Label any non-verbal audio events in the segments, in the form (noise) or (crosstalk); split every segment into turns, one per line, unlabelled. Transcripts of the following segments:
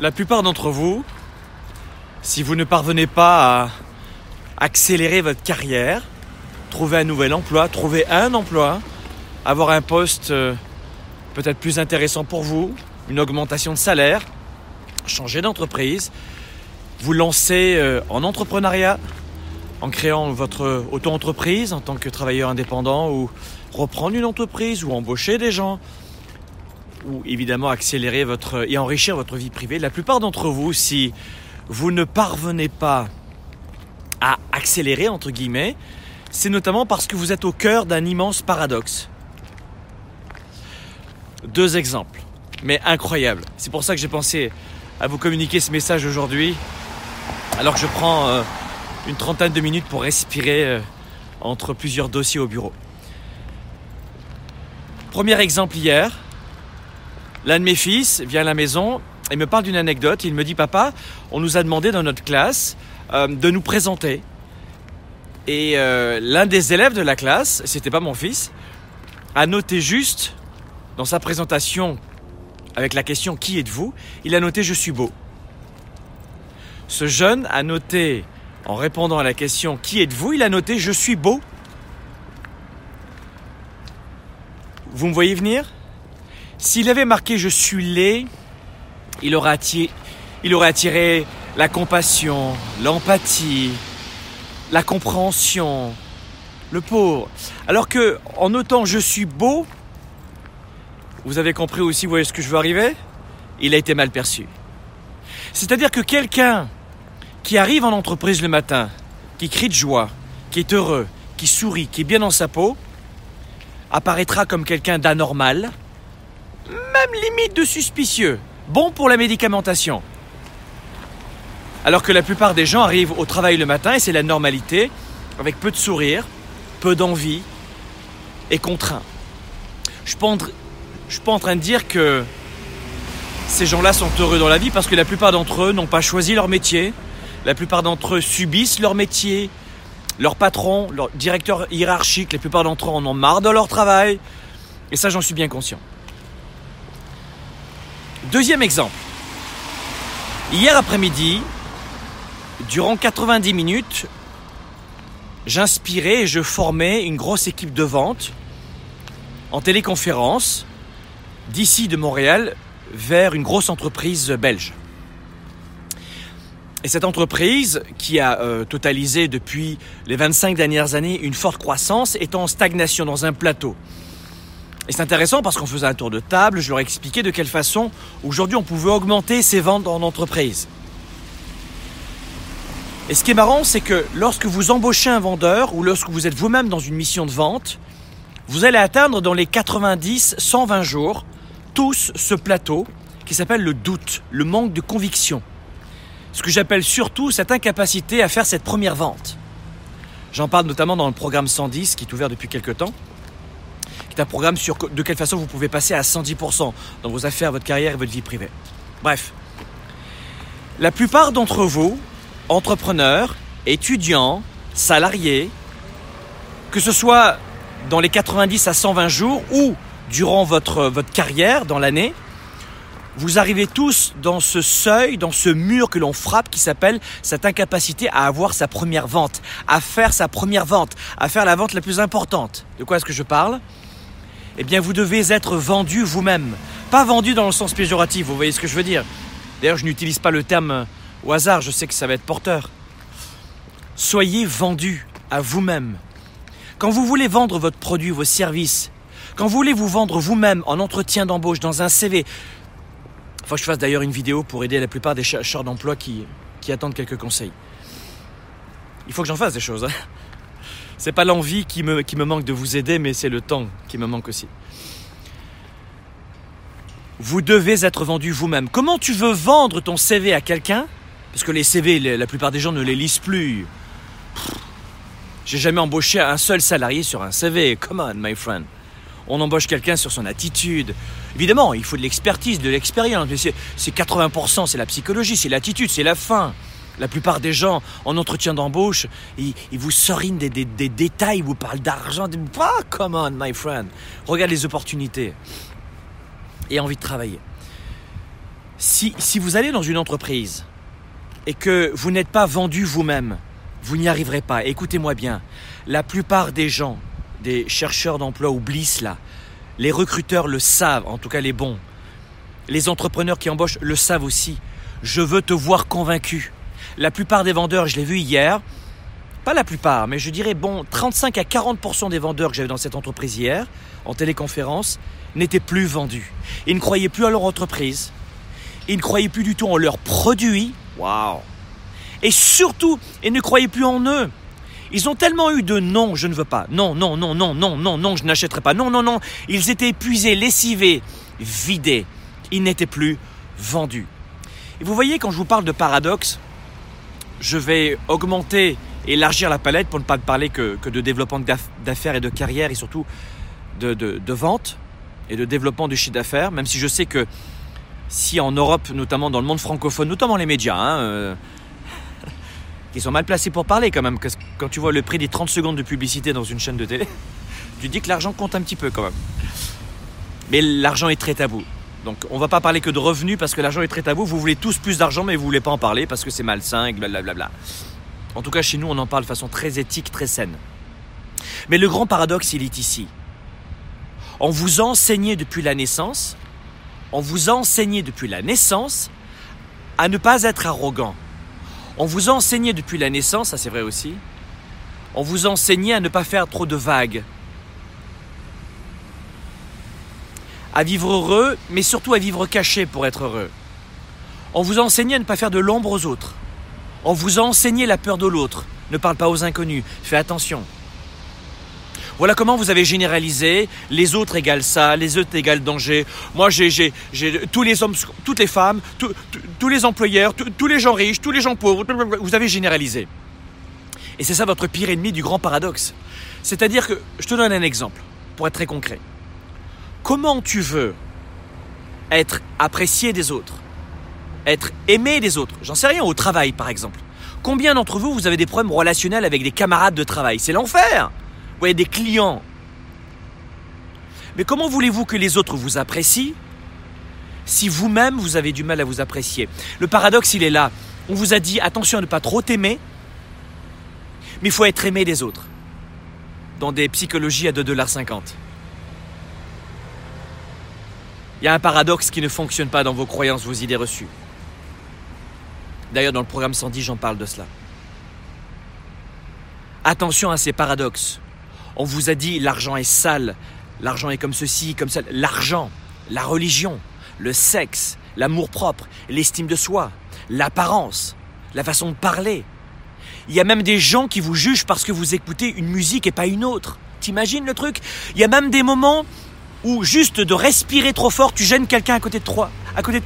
La plupart d'entre vous, si vous ne parvenez pas à accélérer votre carrière, trouver un nouvel emploi, trouver un emploi, avoir un poste euh, peut-être plus intéressant pour vous, une augmentation de salaire, changer d'entreprise, vous lancer euh, en entrepreneuriat, en créant votre auto-entreprise en tant que travailleur indépendant ou reprendre une entreprise ou embaucher des gens ou évidemment accélérer votre et enrichir votre vie privée. La plupart d'entre vous, si vous ne parvenez pas à accélérer entre guillemets, c'est notamment parce que vous êtes au cœur d'un immense paradoxe. Deux exemples, mais incroyables. C'est pour ça que j'ai pensé à vous communiquer ce message aujourd'hui, alors que je prends euh, une trentaine de minutes pour respirer euh, entre plusieurs dossiers au bureau. Premier exemple hier, l'un de mes fils vient à la maison et me parle d'une anecdote. Il me dit Papa, on nous a demandé dans notre classe euh, de nous présenter. Et l'un des élèves de la classe, c'était pas mon fils, a noté juste dans sa présentation avec la question Qui êtes-vous? Il a noté Je suis beau. Ce jeune a noté, en répondant à la question Qui êtes-vous? Il a noté Je suis beau. Vous me voyez venir? S'il avait marqué Je suis laid, il aurait attiré, il aurait attiré la compassion, l'empathie, la compréhension, le pauvre. Alors que, en notant Je suis beau, vous avez compris aussi, vous voyez ce que je veux arriver? Il a été mal perçu. C'est-à-dire que quelqu'un qui arrive en entreprise le matin, qui crie de joie, qui est heureux, qui sourit, qui est bien dans sa peau, apparaîtra comme quelqu'un d'anormal, même limite de suspicieux, bon pour la médicamentation. Alors que la plupart des gens arrivent au travail le matin, et c'est la normalité, avec peu de sourire, peu d'envie et contraint. Je, je suis pas en train de dire que ces gens-là sont heureux dans la vie parce que la plupart d'entre eux n'ont pas choisi leur métier. La plupart d'entre eux subissent leur métier, leur patron, leur directeur hiérarchique. La plupart d'entre eux en ont marre de leur travail. Et ça, j'en suis bien conscient. Deuxième exemple. Hier après-midi, durant 90 minutes, j'inspirais et je formais une grosse équipe de vente en téléconférence d'ici de Montréal vers une grosse entreprise belge. Et cette entreprise, qui a euh, totalisé depuis les 25 dernières années une forte croissance, est en stagnation dans un plateau. Et c'est intéressant parce qu'on faisait un tour de table, je leur ai expliqué de quelle façon aujourd'hui on pouvait augmenter ses ventes en entreprise. Et ce qui est marrant, c'est que lorsque vous embauchez un vendeur ou lorsque vous êtes vous-même dans une mission de vente, vous allez atteindre dans les 90-120 jours tous ce plateau qui s'appelle le doute, le manque de conviction. Ce que j'appelle surtout cette incapacité à faire cette première vente. J'en parle notamment dans le programme 110 qui est ouvert depuis quelques temps, un programme sur de quelle façon vous pouvez passer à 110% dans vos affaires, votre carrière et votre vie privée. Bref, la plupart d'entre vous, entrepreneurs, étudiants, salariés, que ce soit dans les 90 à 120 jours ou durant votre, votre carrière dans l'année, vous arrivez tous dans ce seuil, dans ce mur que l'on frappe qui s'appelle cette incapacité à avoir sa première vente, à faire sa première vente, à faire la vente la plus importante. De quoi est-ce que je parle? Eh bien, vous devez être vendu vous-même. Pas vendu dans le sens péjoratif, vous voyez ce que je veux dire. D'ailleurs, je n'utilise pas le terme au hasard, je sais que ça va être porteur. Soyez vendu à vous-même. Quand vous voulez vendre votre produit, vos services, quand vous voulez vous vendre vous-même en entretien d'embauche dans un CV, il faut que je fasse d'ailleurs une vidéo pour aider la plupart des chercheurs d'emploi qui, qui attendent quelques conseils. Il faut que j'en fasse des choses. Hein. C'est pas l'envie qui me, qui me manque de vous aider, mais c'est le temps qui me manque aussi. Vous devez être vendu vous-même. Comment tu veux vendre ton CV à quelqu'un? Parce que les CV, la plupart des gens ne les lisent plus. J'ai jamais embauché un seul salarié sur un CV. Come on, my friend on embauche quelqu'un sur son attitude. Évidemment, il faut de l'expertise, de l'expérience. C'est 80%, c'est la psychologie, c'est l'attitude, c'est la fin. La plupart des gens en entretien d'embauche, ils, vous sorinent des, détails, ils vous parlent d'argent. Ah, come on, my friend. Regarde les opportunités. Et envie de travailler. Si, si vous allez dans une entreprise et que vous n'êtes pas vendu vous-même, vous n'y arriverez pas. Écoutez-moi bien, la plupart des gens, des chercheurs d'emploi oublient cela. Les recruteurs le savent, en tout cas les bons. Les entrepreneurs qui embauchent le savent aussi. Je veux te voir convaincu. La plupart des vendeurs, je l'ai vu hier, pas la plupart, mais je dirais bon, 35 à 40% des vendeurs que j'avais dans cette entreprise hier, en téléconférence, n'étaient plus vendus. Ils ne croyaient plus à leur entreprise. Ils ne croyaient plus du tout en leurs produits. Waouh Et surtout, ils ne croyaient plus en eux. Ils ont tellement eu de non, je ne veux pas. Non, non, non, non, non, non, non, je n'achèterai pas. Non, non, non. Ils étaient épuisés, lessivés, vidés. Ils n'étaient plus vendus. Et vous voyez, quand je vous parle de paradoxe, je vais augmenter élargir la palette pour ne pas parler que, de développement d'affaires et de carrière et surtout de, vente et de développement du chiffre d'affaires, même si je sais que si en Europe, notamment dans le monde francophone, notamment les médias, hein, euh, (laughs) qui sont mal placés pour parler quand même, quand tu vois le prix des 30 secondes de publicité dans une chaîne de télé, (laughs) tu dis que l'argent compte un petit peu quand même. Mais l'argent est très tabou. Donc on va pas parler que de revenus parce que l'argent est très tabou. Vous voulez tous plus d'argent mais vous voulez pas en parler parce que c'est malsain et blablabla. En tout cas, chez nous, on en parle de façon très éthique, très saine. Mais le grand paradoxe, il est ici. On vous a enseigné depuis la naissance, on vous a enseigné depuis la naissance à ne pas être arrogant. On vous a enseigné depuis la naissance, ça c'est vrai aussi, on vous a enseigné à ne pas faire trop de vagues. À vivre heureux, mais surtout à vivre caché pour être heureux. On vous a enseigné à ne pas faire de l'ombre aux autres. On vous a enseigné la peur de l'autre. Ne parle pas aux inconnus. Fais attention. Voilà comment vous avez généralisé les autres égale ça, les autres égale danger. Moi, j'ai, tous les hommes, toutes les femmes, tous les employeurs, tous les gens riches, tous les gens pauvres. Vous avez généralisé. Et c'est ça votre pire ennemi du grand paradoxe. C'est-à-dire que, je te donne un exemple, pour être très concret. Comment tu veux être apprécié des autres être aimé des autres? J'en sais rien, au travail par exemple. Combien d'entre vous, vous avez des problèmes relationnels avec des camarades de travail? C'est l'enfer Vous voyez, des clients. Mais comment voulez-vous que les autres vous apprécient si vous-même vous avez du mal à vous apprécier? Le paradoxe, il est là. On vous a dit attention à ne pas trop t'aimer, mais il faut être aimé des autres. Dans des psychologies à 2,50$. Il y a un paradoxe qui ne fonctionne pas dans vos croyances, vos idées reçues. D'ailleurs, dans le programme 110, j'en parle de cela. Attention à ces paradoxes. On vous a dit l'argent est sale, l'argent est comme ceci, comme ça. L'argent, la religion, le sexe, l'amour propre, l'estime de soi, l'apparence, la façon de parler. Il y a même des gens qui vous jugent parce que vous écoutez une musique et pas une autre. T'imagines le truc? Il y a même des moments où juste de respirer trop fort, tu gênes quelqu'un à côté de toi. À côté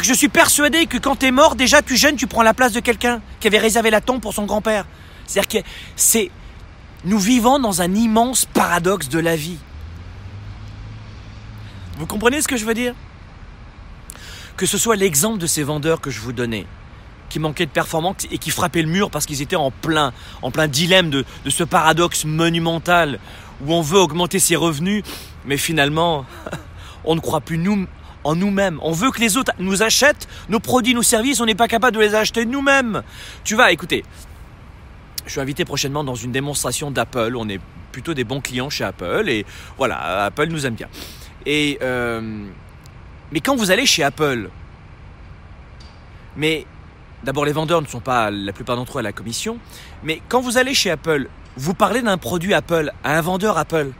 que je suis persuadé que quand tu es mort, déjà tu gênes, tu prends la place de quelqu'un qui avait réservé la tombe pour son grand-père. C'est-à-dire que c'est. Nous vivons dans un immense paradoxe de la vie. Vous comprenez ce que je veux dire? Que ce soit l'exemple de ces vendeurs que je vous donnais, qui manquaient de performance et qui frappaient le mur parce qu'ils étaient en plein, en plein dilemme de ce paradoxe monumental où on veut augmenter ses revenus, mais finalement, (laughs) on ne croit plus en nous-mêmes. On veut que les autres nous achètent nos produits, nos services, on n'est pas capable de les acheter nous-mêmes. Tu vas, écoutez, je suis invité prochainement dans une démonstration d'Apple. On est plutôt des bons clients chez Apple et voilà, Apple nous aime bien. Et euh, mais quand vous allez chez Apple, mais d'abord les vendeurs ne sont pas la plupart d'entre eux à la commission, mais quand vous allez chez Apple, vous parlez d'un produit Apple à un vendeur Apple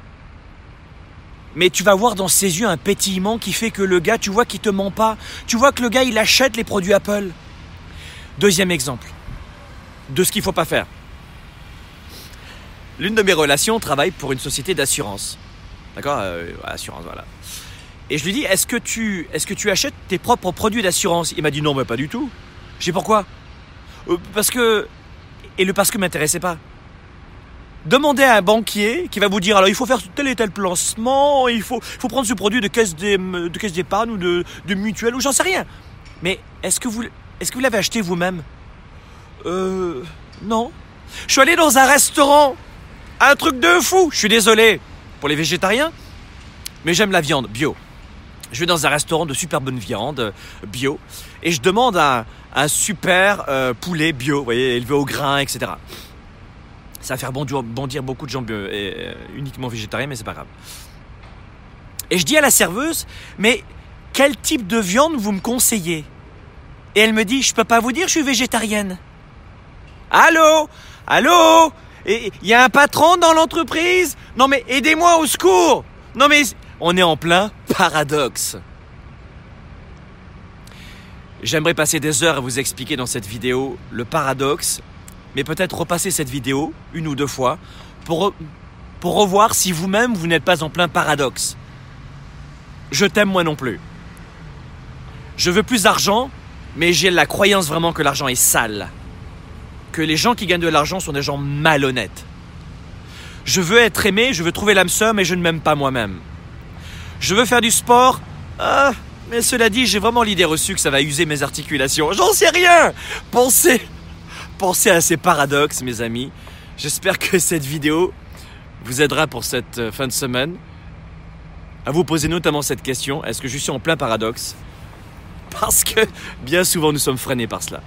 mais tu vas voir dans ses yeux un pétillement qui fait que le gars, tu vois qu'il te ment pas. Tu vois que le gars, il achète les produits Apple. Deuxième exemple de ce qu'il faut pas faire. L'une de mes relations travaille pour une société d'assurance. D'accord euh, Assurance, voilà. Et je lui dis, est-ce que, tu, est-ce que tu achètes tes propres produits d'assurance? Il m'a dit non, mais pas du tout. Je dis pourquoi? Euh, Parce que... Et le parce que m'intéressait pas. Demandez à un banquier qui va vous dire alors il faut faire tel et tel placement, il faut, faut prendre ce produit de caisse d'épargne ou de, de mutuelle ou j'en sais rien. Mais est-ce que vous, que vous l'avez acheté vous-même? Euh, non. Je suis allé dans un restaurant, un truc de fou. Je suis désolé pour les végétariens, mais j'aime la viande bio. je vais dans un restaurant de super bonne viande euh, bio et je demande un, un super euh, poulet bio, vous voyez, élevé au grain, etc. Ça va faire bondir, beaucoup de gens et, euh, uniquement végétariens, mais c'est pas grave. Et je dis à la serveuse, mais quel type de viande vous me conseillez? Et elle me dit, je peux pas vous dire, je suis végétarienne. Allô? Allô? Il y a un patron dans l'entreprise? Non mais aidez-moi au secours Non mais on est en plein paradoxe. J'aimerais passer des heures à vous expliquer dans cette vidéo le paradoxe, mais peut-être repasser cette vidéo une ou deux fois pour, pour revoir si vous-même vous n'êtes pas en plein paradoxe. Je t'aime moi non plus. Je veux plus d'argent, mais j'ai la croyance vraiment que l'argent est sale. Que les gens qui gagnent de l'argent sont des gens malhonnêtes. Je veux être aimé, je veux trouver l'âme sœur, mais je ne m'aime pas moi-même. Je veux faire du sport. Ah, mais cela dit, j'ai vraiment l'idée reçue que ça va user mes articulations. J'en sais rien Pensez, pensez à ces paradoxes, mes amis. J'espère que (laughs) cette vidéo vous aidera pour cette euh, fin de semaine. À vous poser notamment cette question est-ce que je suis en plein paradoxe? Parce que bien souvent nous sommes freinés par cela.